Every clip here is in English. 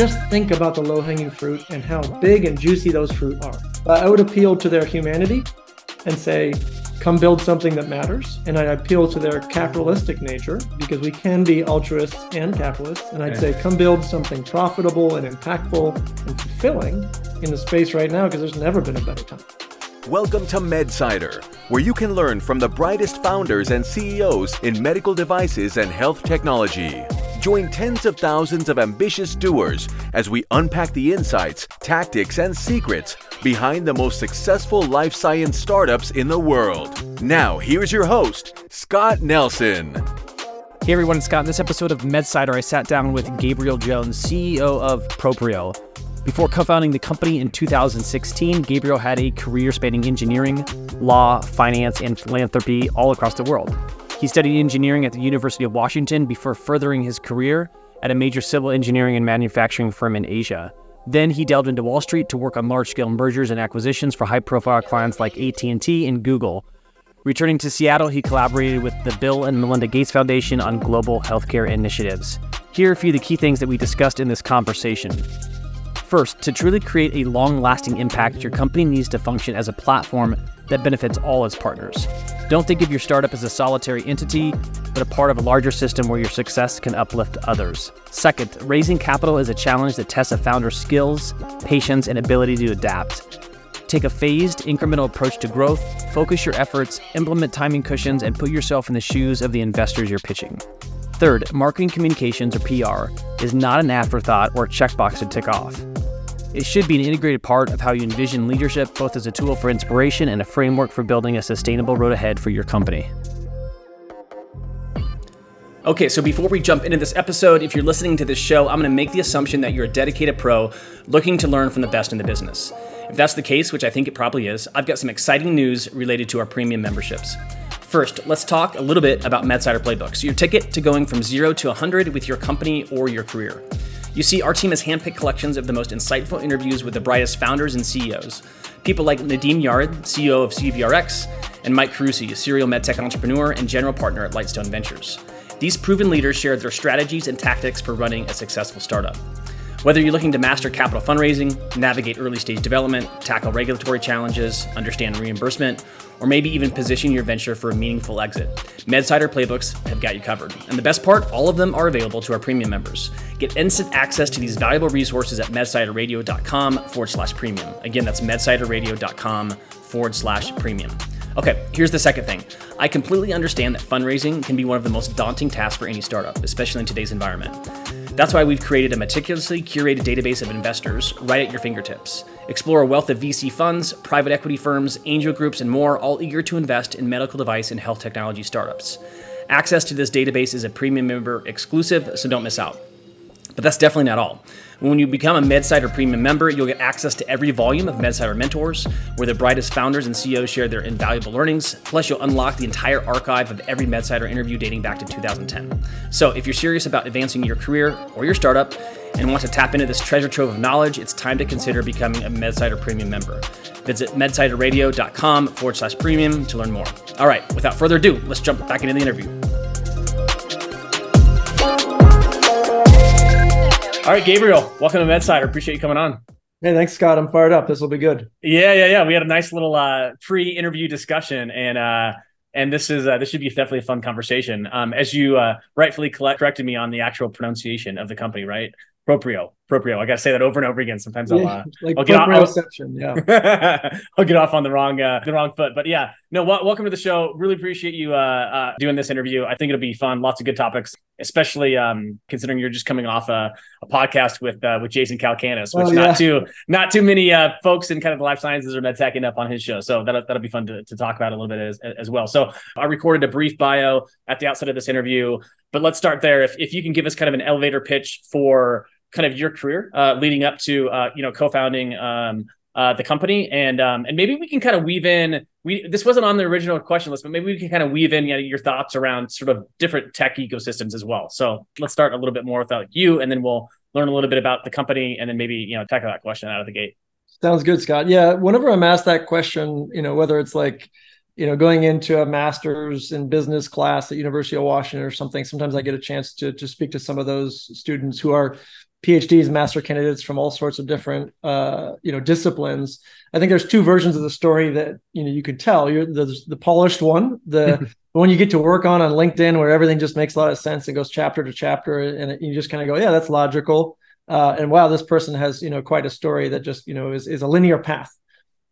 just think about the low hanging fruit and how big and juicy those fruit are. I would appeal to their humanity and say, come build something that matters. And I appeal to their capitalistic nature because we can be altruists and capitalists. And I'd say, come build something profitable and impactful and fulfilling in the space right now because there's never been a better time. Welcome to MedSider, where you can learn from the brightest founders and CEOs in medical devices and health technology. Join tens of thousands of ambitious doers as we unpack the insights, tactics, and secrets behind the most successful life science startups in the world. Now, here's your host, Scott Nelson. Hey everyone, Scott. In this episode of MedSider, I sat down with Gabriel Jones, CEO of Proprio. Before co founding the company in 2016, Gabriel had a career spanning engineering, law, finance, and philanthropy all across the world. He studied engineering at the University of Washington before furthering his career at a major civil engineering and manufacturing firm in Asia. Then he delved into Wall Street to work on large-scale mergers and acquisitions for high-profile clients like AT&T and Google. Returning to Seattle, he collaborated with the Bill and Melinda Gates Foundation on global healthcare initiatives. Here are a few of the key things that we discussed in this conversation. First, to truly create a long lasting impact, your company needs to function as a platform that benefits all its partners. Don't think of your startup as a solitary entity, but a part of a larger system where your success can uplift others. Second, raising capital is a challenge that tests a founder's skills, patience, and ability to adapt. Take a phased, incremental approach to growth, focus your efforts, implement timing cushions, and put yourself in the shoes of the investors you're pitching. Third, marketing communications or PR is not an afterthought or a checkbox to tick off. It should be an integrated part of how you envision leadership, both as a tool for inspiration and a framework for building a sustainable road ahead for your company. Okay, so before we jump into this episode, if you're listening to this show, I'm going to make the assumption that you're a dedicated pro looking to learn from the best in the business. If that's the case, which I think it probably is, I've got some exciting news related to our premium memberships. First, let's talk a little bit about MedSider Playbooks, your ticket to going from zero to 100 with your company or your career. You see, our team has handpicked collections of the most insightful interviews with the brightest founders and CEOs. People like Nadim Yared, CEO of CVRx, and Mike Carusi, a serial medtech entrepreneur and general partner at Lightstone Ventures. These proven leaders shared their strategies and tactics for running a successful startup. Whether you're looking to master capital fundraising, navigate early stage development, tackle regulatory challenges, understand reimbursement, or maybe even position your venture for a meaningful exit. MedSider playbooks have got you covered. And the best part, all of them are available to our premium members. Get instant access to these valuable resources at medsiderradio.com forward slash premium. Again, that's medsiderradio.com forward slash premium. Okay, here's the second thing. I completely understand that fundraising can be one of the most daunting tasks for any startup, especially in today's environment. That's why we've created a meticulously curated database of investors right at your fingertips. Explore a wealth of VC funds, private equity firms, angel groups, and more, all eager to invest in medical device and health technology startups. Access to this database is a premium member exclusive, so don't miss out. But that's definitely not all. When you become a MedSider Premium member, you'll get access to every volume of MedSider Mentors, where the brightest founders and CEOs share their invaluable learnings. Plus, you'll unlock the entire archive of every MedSider interview dating back to 2010. So, if you're serious about advancing your career or your startup and want to tap into this treasure trove of knowledge, it's time to consider becoming a MedSider Premium member. Visit medsiderradio.com forward slash premium to learn more. All right, without further ado, let's jump back into the interview. All right, Gabriel, welcome to MedSider. Appreciate you coming on. Hey, thanks, Scott. I'm fired up. This will be good. Yeah, yeah, yeah. We had a nice little uh, pre-interview discussion, and uh, and this is uh, this should be definitely a fun conversation. Um, as you uh, rightfully corrected me on the actual pronunciation of the company, right? Proprio, proprio. I got to say that over and over again. Sometimes I'll, uh, like I'll get off. I'll, yeah, I'll get off on the wrong uh, the wrong foot. But yeah, no. W- welcome to the show. Really appreciate you uh, uh, doing this interview. I think it'll be fun. Lots of good topics, especially um, considering you're just coming off a, a podcast with uh, with Jason Calacanis, which oh, yeah. not too not too many uh, folks in kind of the life sciences or med tech end up on his show. So that'll that'll be fun to, to talk about a little bit as, as well. So I recorded a brief bio at the outset of this interview, but let's start there. If if you can give us kind of an elevator pitch for kind of your career uh, leading up to uh, you know co-founding um, uh, the company, and um, and maybe we can kind of weave in. We this wasn't on the original question list, but maybe we can kind of weave in you know, your thoughts around sort of different tech ecosystems as well. So let's start a little bit more with like you, and then we'll learn a little bit about the company, and then maybe you know tackle that question out of the gate. Sounds good, Scott. Yeah, whenever I'm asked that question, you know whether it's like you know going into a master's in business class at university of washington or something sometimes i get a chance to to speak to some of those students who are PhDs, master candidates from all sorts of different uh, you know disciplines. I think there's two versions of the story that you know you could tell. You're the the polished one, the one you get to work on on LinkedIn, where everything just makes a lot of sense and goes chapter to chapter, and you just kind of go, yeah, that's logical. Uh, and wow, this person has you know quite a story that just you know is is a linear path.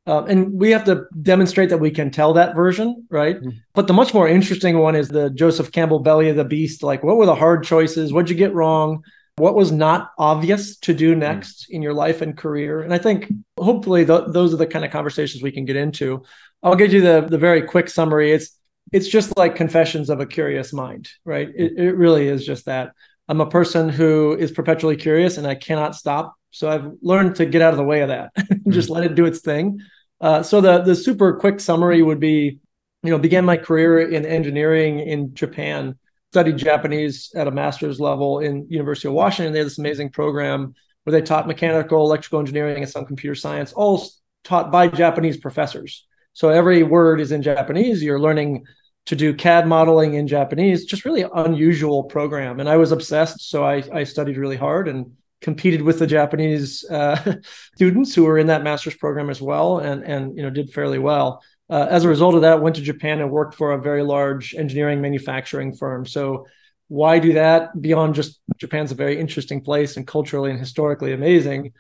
Um, and we have to demonstrate that we can tell that version, right? Mm-hmm. But the much more interesting one is the Joseph Campbell belly of the beast. Like, what were the hard choices? What'd you get wrong? What was not obvious to do hmm. next in your life and career. And i think hopefully th- those are the kind of conversations we can get into. I'll give you the the very quick summary. It's it's just like confessions of a curious mind right? It, it really is just that. I'm a person who is perpetually curious and i cannot stop. So i've learned to get out of the way of that just hmm. let it do its thing. Uh, so the the super quick summary would be you know began my career in engineering in japan studied Japanese at a master's level in University of Washington. They had this amazing program where they taught mechanical, electrical engineering, and some computer science, all taught by Japanese professors. So every word is in Japanese. You're learning to do CAD modeling in Japanese, just really unusual program. And I was obsessed, so I, I studied really hard and competed with the Japanese uh, students who were in that master's program as well, and and you know did fairly well uh, as a result of that, went to Japan and worked for a very large engineering manufacturing firm. So why do that beyond just Japan's a very interesting place and culturally and historically amazing?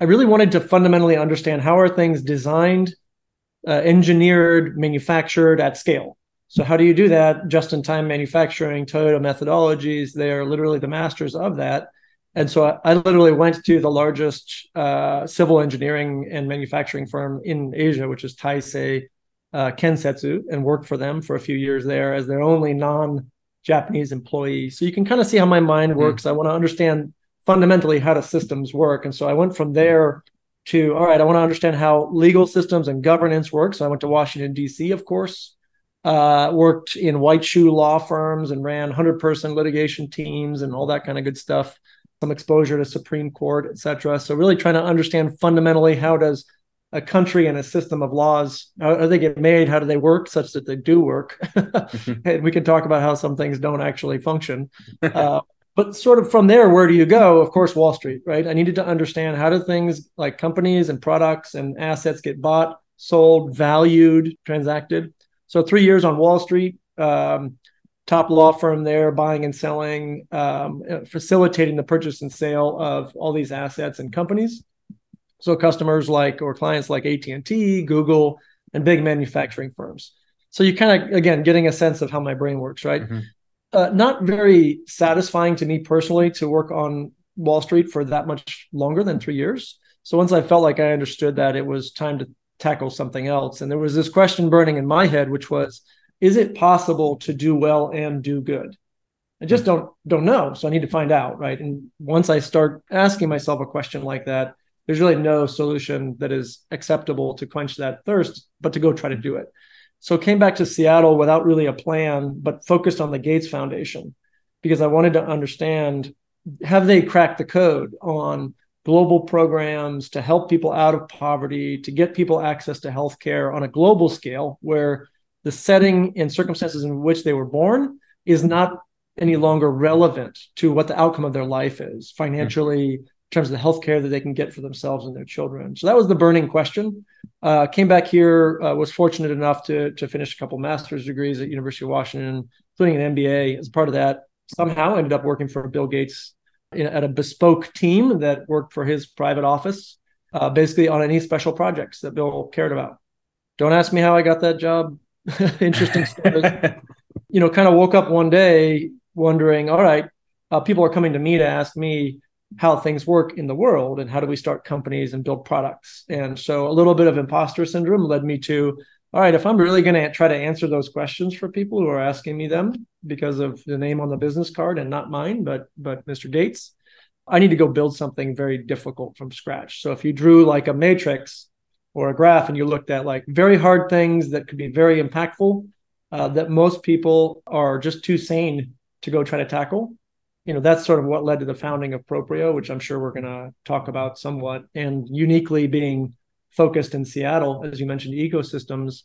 I really wanted to fundamentally understand how are things designed, uh, engineered, manufactured at scale. So how do you do that? Just-in-time manufacturing, Toyota methodologies, they are literally the masters of that. And so I, I literally went to the largest uh, civil engineering and manufacturing firm in Asia, which is Taisei uh, Kensetsu and worked for them for a few years there as their only non Japanese employee. So you can kind of see how my mind hmm. works. Mm. I want to understand fundamentally how the systems work. And so I went from there to, all right, I want to understand how legal systems and governance work. So I went to Washington, D.C., of course, uh, worked in white shoe law firms and ran 100 person litigation teams and all that kind of good stuff, some exposure to Supreme Court, et cetera. So really trying to understand fundamentally how does a country and a system of laws. How, they get made how do they work such that they do work? And we can talk about how some things don't actually function. Uh, but sort of from there where do you go? Of course wall street right? I needed to understand how do things like companies and products and assets get bought sold valued transacted. So three years on wall street um, top law firm there buying and selling um, facilitating the purchase and sale of all these assets and companies so customers like or clients like AT&T, Google, and big manufacturing firms. So you kind of again getting a sense of how my brain works, right? Mm-hmm. Uh, not very satisfying to me personally to work on Wall Street for that much longer than three years. So once I felt like I understood that, it was time to tackle something else. And there was this question burning in my head, which was, is it possible to do well and do good? I just don't don't know. So I need to find out, right? And once I start asking myself a question like that, there's really no solution that is acceptable to quench that thirst, but to go try to do it. So came back to Seattle without really a plan, but focused on the Gates Foundation because I wanted to understand have they cracked the code on global programs to help people out of poverty, to get people access to healthcare on a global scale where the setting and circumstances in which they were born is not any longer relevant to what the outcome of their life is hmm. financially, in terms of the health care that they can get for themselves and their children. So that was the burning question. Uh, came back here, uh, was fortunate enough to, to finish a couple master's degrees at University of Washington, including an MBA as part of that. Somehow ended up working for Bill Gates in, at a bespoke team that worked for his private office, uh, basically on any special projects that Bill cared about. Don't ask me how I got that job. Interesting story. you know, kind of woke up one day wondering, all right, uh, people are coming to me to ask me, how things work in the world and how do we start companies and build products. And so a little bit of imposter syndrome led me to all right, if I'm really going to try to answer those questions for people who are asking me them because of the name on the business card and not mine, but but Mr. Gates, I need to go build something very difficult from scratch. So if you drew like a matrix or a graph and you looked at like very hard things that could be very impactful, uh, that most people are just too sane to go try to tackle, you know that's sort of what led to the founding of Proprio, which I'm sure we're going to talk about somewhat, and uniquely being focused in Seattle, as you mentioned, ecosystems.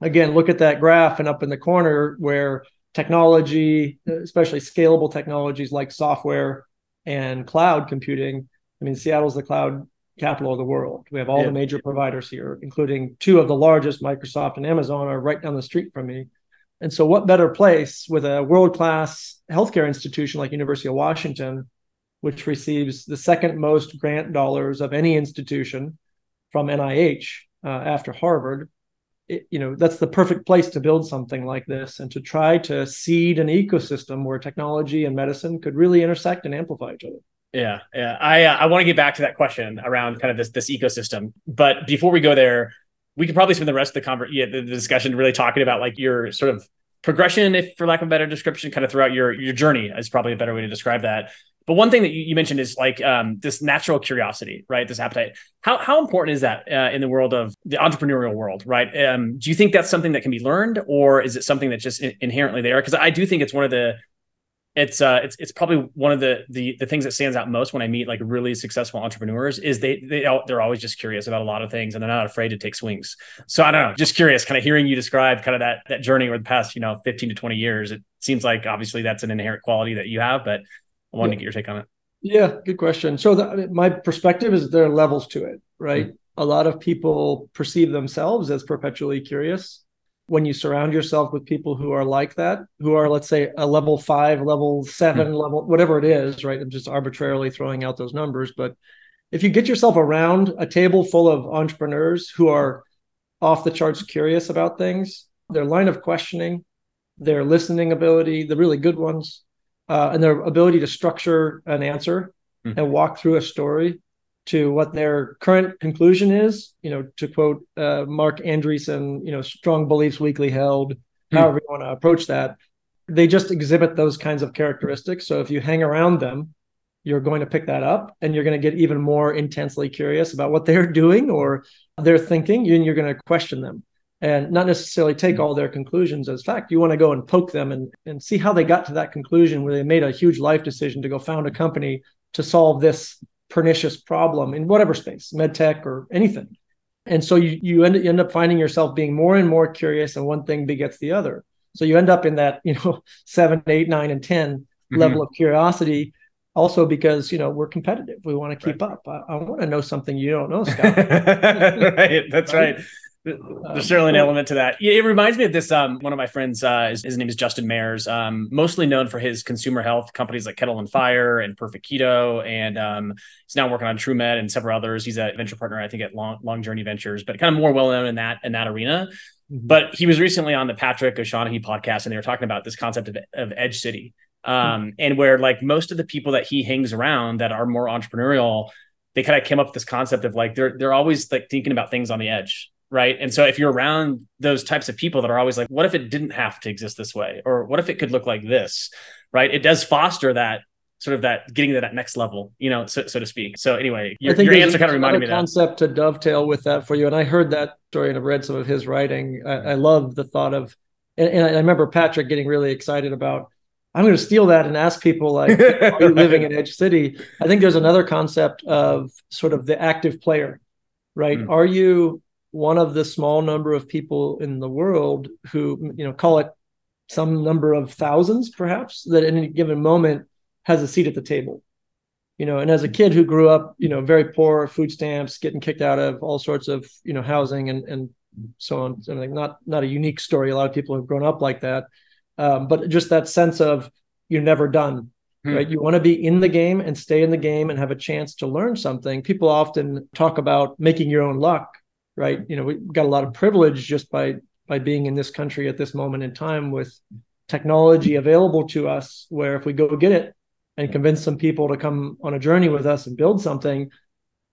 Again, look at that graph and up in the corner where technology, especially scalable technologies like software, and cloud computing. I mean, Seattle's the cloud capital of the world. We have all yeah. the major providers here, including two of the largest, Microsoft and Amazon, are right down the street from me. And so, what better place with a world class healthcare institution like University of Washington, which receives the second most grant dollars of any institution from NIH uh, after Harvard? It, you know, that's the perfect place to build something like this and to try to seed an ecosystem where technology and medicine could really intersect and amplify each other. Yeah, yeah. I uh, I want to get back to that question around kind of this this ecosystem, but before we go there, we could probably spend the rest of the conver- yeah, the, the discussion really talking about like your sort of progression, if for lack of a better description, kind of throughout your your journey is probably a better way to describe that. But one thing that you, mentioned is like um, this natural curiosity, right? This appetite. How how important is that uh, in the world of the entrepreneurial world, right? Um, do you think that's something that can be learned, or is it something that's just inherently there? Because I do think it's one of the it's uh it's it's probably one of the the the things that stands out most when I meet like really successful entrepreneurs is they they they're always just curious about a lot of things and they're not afraid to take swings. So I don't know, just curious, kind of hearing you describe kind of that that journey over the past you know 15 to 20 years. It seems like obviously that's an inherent quality that you have, but I wanted yeah. to get your take on it. Yeah, good question. So the, my perspective is there are levels to it, right? Mm-hmm. A lot of people perceive themselves as perpetually curious when you surround yourself with people who are like that, who are, let's say, a level five, level 7 mm-hmm. level, whatever it is, right? I'm just arbitrarily throwing out those numbers. But if you get yourself around a table full of entrepreneurs who are off the charts curious about things, their line of questioning, their listening ability, the really good ones, uh, and their ability to structure an answer mm-hmm. and walk through a story to what their current conclusion is. You know, to quote uh, Marc Andreessen, you know, strong beliefs weakly held. Hmm. However you want to approach that, they just exhibit those kinds of characteristics. So if you hang around them, you're going to pick that up, and you're going to get even more intensely curious about what they're doing or they're thinking, and you're going to question them. And not necessarily take hmm. all their conclusions as fact. You want to go and poke them and, and see how they got to that conclusion where they made a huge life decision to go found a company to solve this pernicious problem in whatever space, medtech or anything. And so you, you end, you end up finding yourself being more and more curious, and one thing begets the other. So you end up in that, you know, seven, eight, nine, and 10 mm-hmm. level of curiosity. Also, because you know we're competitive, we want to keep right. up. I, I want to know something you don't know, Scott. right, that's right. right. There's certainly an element to that. It reminds me of this. Um, one of my friends, uh, his, his, name is Justin Mares, um, mostly known for his consumer health companies like Kettle and Fire and Perfect Keto, and um, he's now working on TrueMed and several others. He's a venture partner, I think, at Long, Long Journey Ventures, but kind of more well known in that in that arena. Mm-hmm. But he was recently on the Patrick O'Shaughnessy podcast, and they were talking about this concept of, of Edge City, um, mm-hmm. and where like most of the people that he hangs around that are more entrepreneurial, they kind of came up with this concept of like they're they're always like thinking about things on the edge right? And so if you're around those types of people that are always like what if it didn't have to exist this way? Or what if it could look like this right? It does foster that sort of that getting to that next level you know so, so to speak. So anyway your, your answer kind of reminded me concept that. Concept to dovetail with that for you and i heard that story and i've read some of his writing. I, I love the thought of and, and, i remember patrick getting really excited about i'm going to steal that and ask people like are you living in edge city? I think there's another concept of sort of the active player right? Mm. are you one of the small number of people in the world who, you know, call it some number of thousands, perhaps, that at any given moment has a seat at the table. You know, and as a kid who grew up, you know, very poor, food stamps, getting kicked out of all sorts of, you know, housing and and so on. So not not a unique story. A lot of people have grown up like that, um, but just that sense of you're never done. Hmm. Right. You want to be in the game and stay in the game and have a chance to learn something. People often talk about making your own luck right? You know, we got a lot of privilege just by by being in this country at this moment in time with technology available to us where if we go get it and convince some people to come on a journey with us and build something,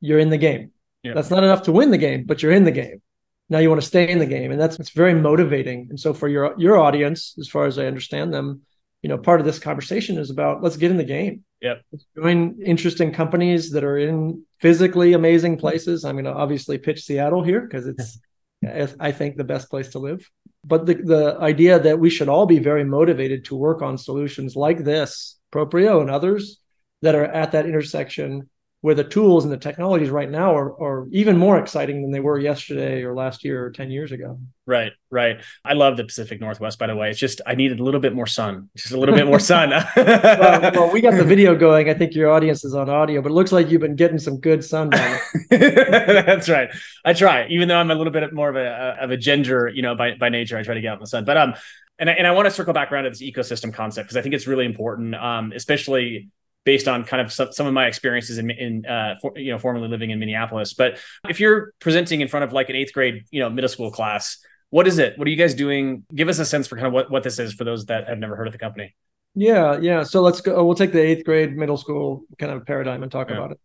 you're in the game. Yeah. That's not enough to win the game, but you're in the game. Now you want to stay in the game. And that's it's very motivating. And so for your your audience, as far as I understand them, you know, part of this conversation is about let's get in the game. Yep. Join interesting companies that are in physically amazing mm-hmm. places. I'm going to obviously pitch Seattle here because it's, I think, the best place to live. But the, the idea that we should all be very motivated to work on solutions like this, Proprio and others that are at that intersection where the tools and the technologies right now are, are even more exciting than they were yesterday or last year or 10 years ago. Right, right. I love the Pacific Northwest, by the way. It's just, I needed a little bit more sun, just a little bit more sun. well, well, we got the video going. I think your audience is on audio, but it looks like you've been getting some good sun. That's right. I try, even though I'm a little bit more of a, of a ginger, you know, by, by nature, I try to get out in the sun. But, um, and I, and I want to circle back around to this ecosystem concept because I think it's really important, um, especially based on kind of some, some of my experiences in, in uh, for, you know, formerly living in Minneapolis. But if you're presenting in front of like an eighth grade, you know, middle school class, what is it? What are you guys doing? Give us a sense for kind of what, what this is for those that have never heard of the company. Yeah, yeah. So let's go. We'll take the eighth grade middle school kind of paradigm and talk yeah. about it.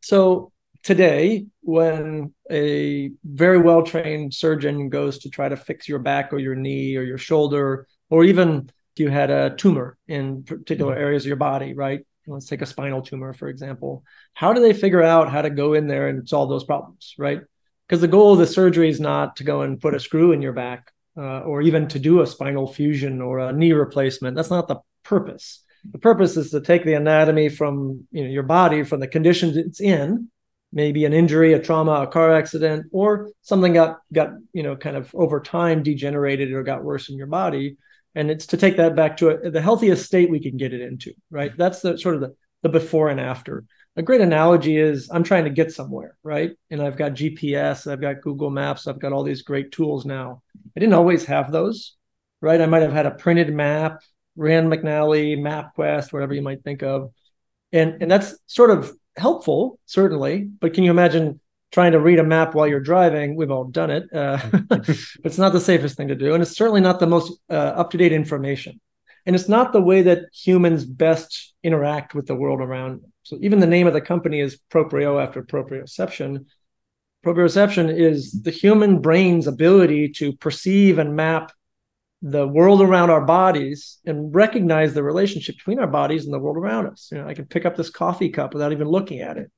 So today, when a very well trained surgeon goes to try to fix your back or your knee or your shoulder, or even if you had a tumor in particular mm-hmm. areas of your body, right? Let's take a spinal tumor for example. How do they figure out how to go in there and solve those problems right? Because the goal of the surgery is not to go and put a screw in your back uh, or even to do a spinal fusion or a knee replacement. That's not the purpose. The purpose is to take the anatomy from you know your body from the conditions it's in maybe an injury a trauma a car accident or something got got you know kind of over time degenerated or got worse in your body and it's to take that back to a, the healthiest state we can get it into right? That's the sort of the, the before and after. A great analogy is i'm trying to get somewhere right? And i've got gps i've got google maps i've got all these great tools now. I didn't always have those right? I might have had a printed map rand mcnally mapquest whatever you might think of. And and that's sort of helpful certainly but can you imagine trying to read a map while you're driving. We've all done it. Uh, it's not the safest thing to do. And it's certainly not the most uh, up to date information. And it's not the way that humans best interact with the world around them. So even the name of the company is Proprio after proprioception. Proprioception is the human brain's ability to perceive and map the world around our bodies and recognize the relationship between our bodies and the world around us. You know, I can pick up this coffee cup without even looking at it.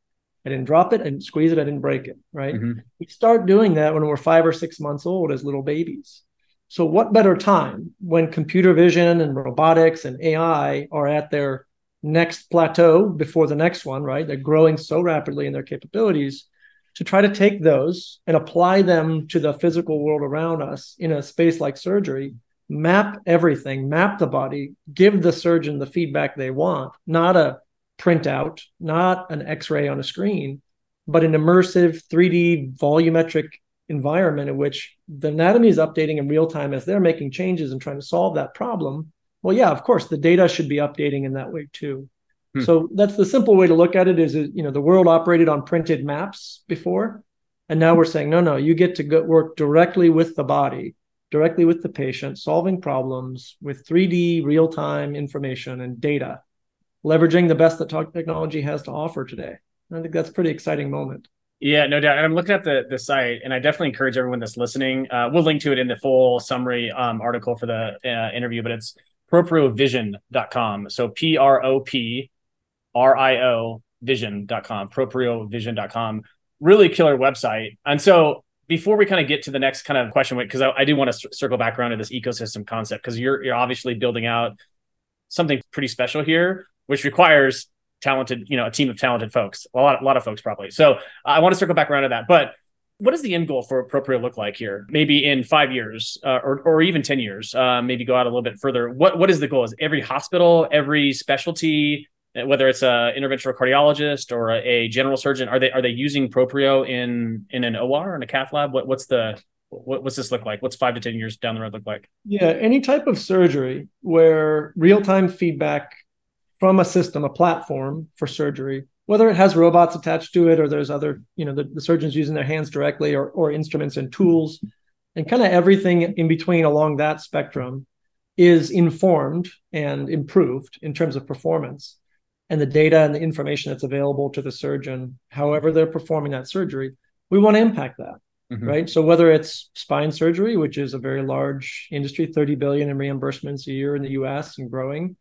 I didn't drop it, I didn't squeeze it, I didn't break it. Right. Mm-hmm. We start doing that when we're five or six months old as little babies. So, what better time when computer vision and robotics and AI are at their next plateau before the next one, right? They're growing so rapidly in their capabilities to try to take those and apply them to the physical world around us in a space like surgery, map everything, map the body, give the surgeon the feedback they want, not a printout, not an X-ray on a screen, but an immersive 3D volumetric environment in which the anatomy is updating in real time as they're making changes and trying to solve that problem. Well, yeah, of course, the data should be updating in that way too. Hmm. So that's the simple way to look at it is, you know, the world operated on printed maps before. And now we're saying, no, no, you get to go work directly with the body, directly with the patient, solving problems with 3D real time information and data leveraging the best that technology has to offer today. I think that's a pretty exciting moment. Yeah, no doubt. And I'm looking at the the site, and I definitely encourage everyone that's listening. Uh, we'll link to it in the full summary um, article for the uh, interview, but it's propriovision.com. So P R O P R I O vision.com, propriovision.com. Really killer website. And so before we kind of get to the next kind of question, because I, I, do want to circle back around to this ecosystem concept, because you're you're obviously building out something pretty special here which requires talented, you know, a team of talented folks, a lot, a lot of folks probably. So I want to circle back around to that. But what does the end goal for Proprio look like here? Maybe in five years uh, or, or even 10 years, uh, maybe go out a little bit further. What, what is the goal? Is every hospital, every specialty, whether it's a interventional cardiologist or a, general surgeon, are they, are they using Proprio in, in an OR in a cath lab? What, what's the, what, what's this look like? What's five to 10 years down the road look like? Yeah, any type of surgery where real time feedback from a system, a platform for surgery, whether it has robots attached to it or there's other, you know, the, the surgeons using their hands directly or, or instruments and tools, and kind of everything in between along that spectrum is informed and improved in terms of performance and the data and the information that's available to the surgeon, however they're performing that surgery, we want to impact that. Mm-hmm. Right. So whether it's spine surgery, which is a very large industry, 30 billion in reimbursements a year in the US and growing,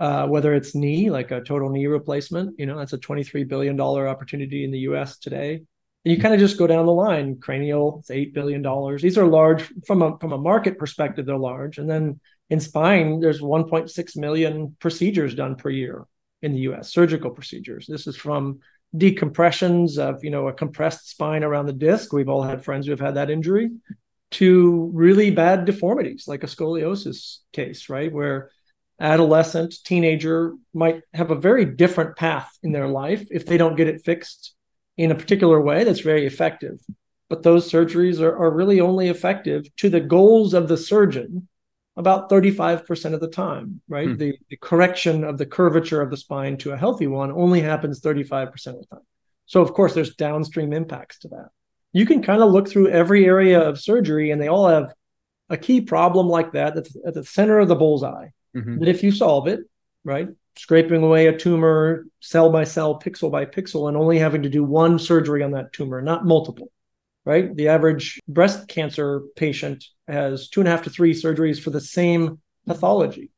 uh, whether it's knee, like a total knee replacement, you know, that's a $23 billion opportunity in the US today. And you kind of just go down the line, cranial, it's $8 billion. These are large from a, from a market perspective, they're large. And then in spine, there's 1.6 million procedures done per year in the US, surgical procedures. This is from decompressions of you know a compressed spine around the disc. We've all had friends who have had that injury, to really bad deformities like a scoliosis case, right, where adolescent teenager might have a very different path in their life if they don't get it fixed in a particular way that's very effective. But those surgeries are, are really only effective to the goals of the surgeon about 35% of the time, right? Hmm. The, the correction of the curvature of the spine to a healthy one only happens 35% of the time. So, of course, there's downstream impacts to that. You can kind of look through every area of surgery, and they all have a key problem like that that's at the center of the bullseye. Mm-hmm. That if you solve it, right, scraping away a tumor cell by cell, pixel by pixel, and only having to do one surgery on that tumor, not multiple, right? The average breast cancer patient has two and a half to three surgeries for the same pathology,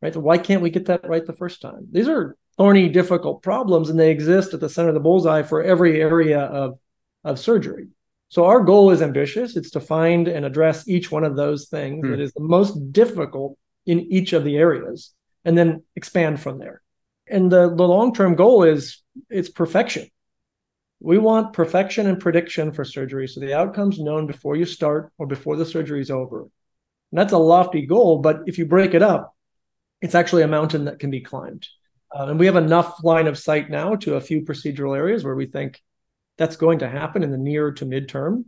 right? So why can't we get that right the first time? These are thorny, difficult problems, and they exist at the center of the bullseye for every area of, of surgery. So our goal is ambitious. It's to find and address each one of those things hmm. that is the most difficult in each of the areas and then expand from there. And the, the long-term goal is it's perfection. We want perfection and prediction for surgery. So the outcome's known before you start or before the surgery is over. And that's a lofty goal, but if you break it up, it's actually a mountain that can be climbed. Uh, and we have enough line of sight now to a few procedural areas where we think that's going to happen in the near to midterm.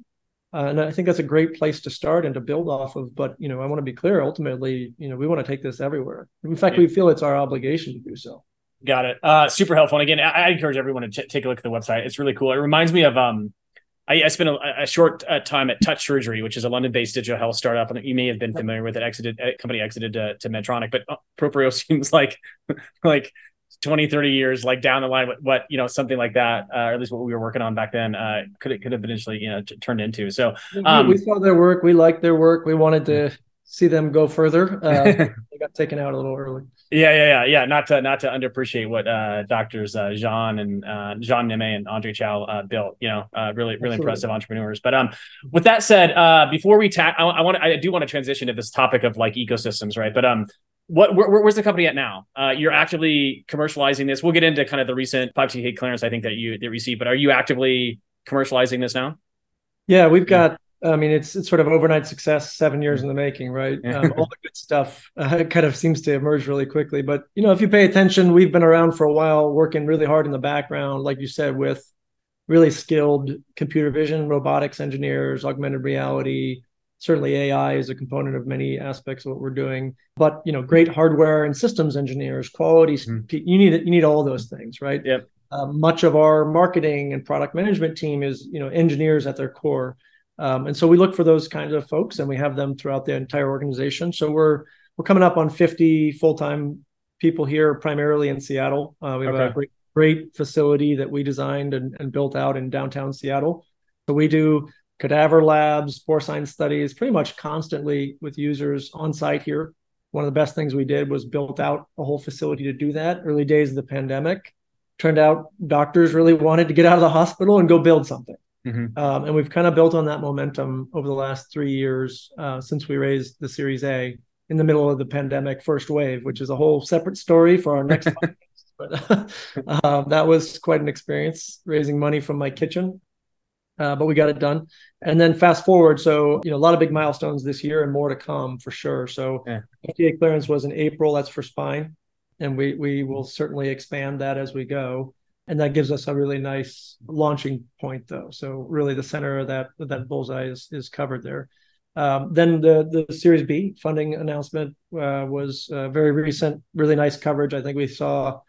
Uh, and I think that's a great place to start and to build off of. But you know, I want to be clear. Ultimately, you know, we want to take this everywhere. In fact, yeah. we feel it's our obligation to do so. Got it. Uh, super helpful. And again, I, I encourage everyone to t- take a look at the website. It's really cool. It reminds me of um, I, I spent a, a short uh, time at Touch Surgery, which is a London-based digital health startup, and you may have been familiar with it. Exited uh, company exited to, to Medtronic, but uh, Proprio seems like like 20 30 years like down the line what, what you know something like that uh, or at least what we were working on back then uh, could it could have potentially you know t- turned into. So um, we, saw their work. We liked their work. We wanted to see them go further. Uh, they got taken out a little early. Yeah yeah yeah yeah. Not to not to underappreciate what uh, doctors uh, jean and uh, jean nehme and andre chow uh, built you know uh, really really Absolutely. impressive entrepreneurs. But um with that said uh before we tap I, I want i do want to transition to this topic of like ecosystems right? But um what where, where's the company at now? Uh, you're actively commercializing this. We'll get into kind of the recent 510 clearance I think that you that received, but are you actively commercializing this now? Yeah, we've got. I mean, it's it's sort of overnight success, seven years in the making, right? Um, all the good stuff uh, kind of seems to emerge really quickly. But you know, if you pay attention, we've been around for a while, working really hard in the background, like you said, with really skilled computer vision, robotics engineers, augmented reality, certainly AI is a component of many aspects of what we're doing. But you know, great hardware and systems engineers, quality. Mm. You need you need all those things, right? Yep. Uh, much of our marketing and product management team is you know engineers at their core, um, and so we look for those kinds of folks, and we have them throughout the entire organization. So we're we're coming up on 50 full time people here, primarily in Seattle. Uh, we have okay. a great great facility that we designed and, and built out in downtown Seattle. So we do cadaver labs, porcine studies, pretty much constantly with users on site here. One of the best things we did was built out a whole facility to do that. Early days of the pandemic, turned out doctors really wanted to get out of the hospital and go build something. Mm-hmm. Um, and we've kind of built on that momentum over the last three years uh, since we raised the Series A in the middle of the pandemic first wave, which is a whole separate story for our next podcast. But uh, that was quite an experience raising money from my kitchen uh, but we got it done. And then fast forward, so you know a lot of big milestones this year and more to come for sure. So yeah. FDA clearance was in April. That's for spine, and we we will certainly expand that as we go. And that gives us a really nice launching point, though. So really, the center of that that bullseye is is covered there. Um, then the the Series B funding announcement uh, was uh, very recent, really nice coverage. I think we saw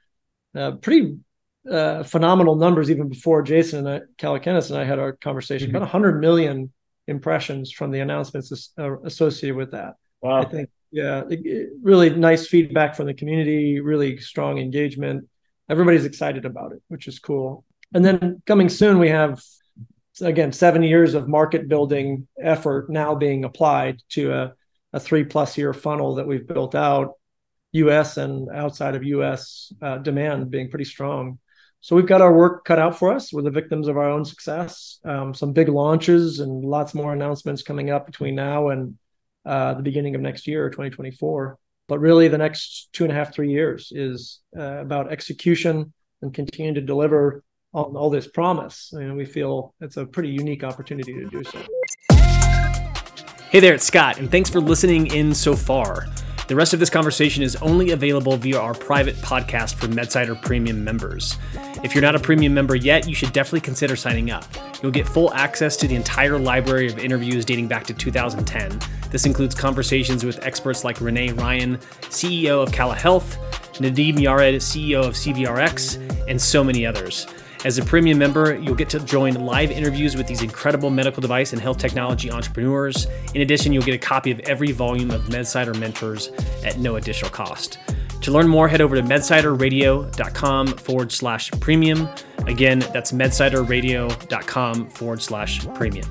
uh, pretty uh, phenomenal numbers even before Jason and I, Calacanis and I had our conversation. Mm-hmm. About 100 million impressions from the announcements uh, associated with that. Wow. I think, yeah, really nice feedback from the community, really strong engagement. Everybody's excited about it, which is cool. And then coming soon, we have again seven years of market building effort now being applied to a, a three plus year funnel that we've built out us and outside of us uh, demand being pretty strong so we've got our work cut out for us. We're the victims of our own success. Um, some big launches and lots more announcements coming up between now and uh, the beginning of next year, 2024. But really, the next two and a half, three years is uh, about execution and continuing to deliver on all this promise. And we feel it's a pretty unique opportunity to do so. Hey there, it's Scott, and thanks for listening in so far. The rest of this conversation is only available via our private podcast for MedSider Premium members. If you're not a premium member yet, you should definitely consider signing up. You'll get full access to the entire library of interviews dating back to 2010. This includes conversations with experts like Renee Ryan, CEO of Cala Health, Nadim Yared, CEO of CVRX, and so many others. As a premium member, you'll get to join live interviews with these incredible medical device and health technology entrepreneurs. In addition, you'll get a copy of every volume of MedSider Mentors at no additional cost. To learn more, head over to medsiderradio.com forward slash premium. Again, that's medsiderradio.com forward slash premium.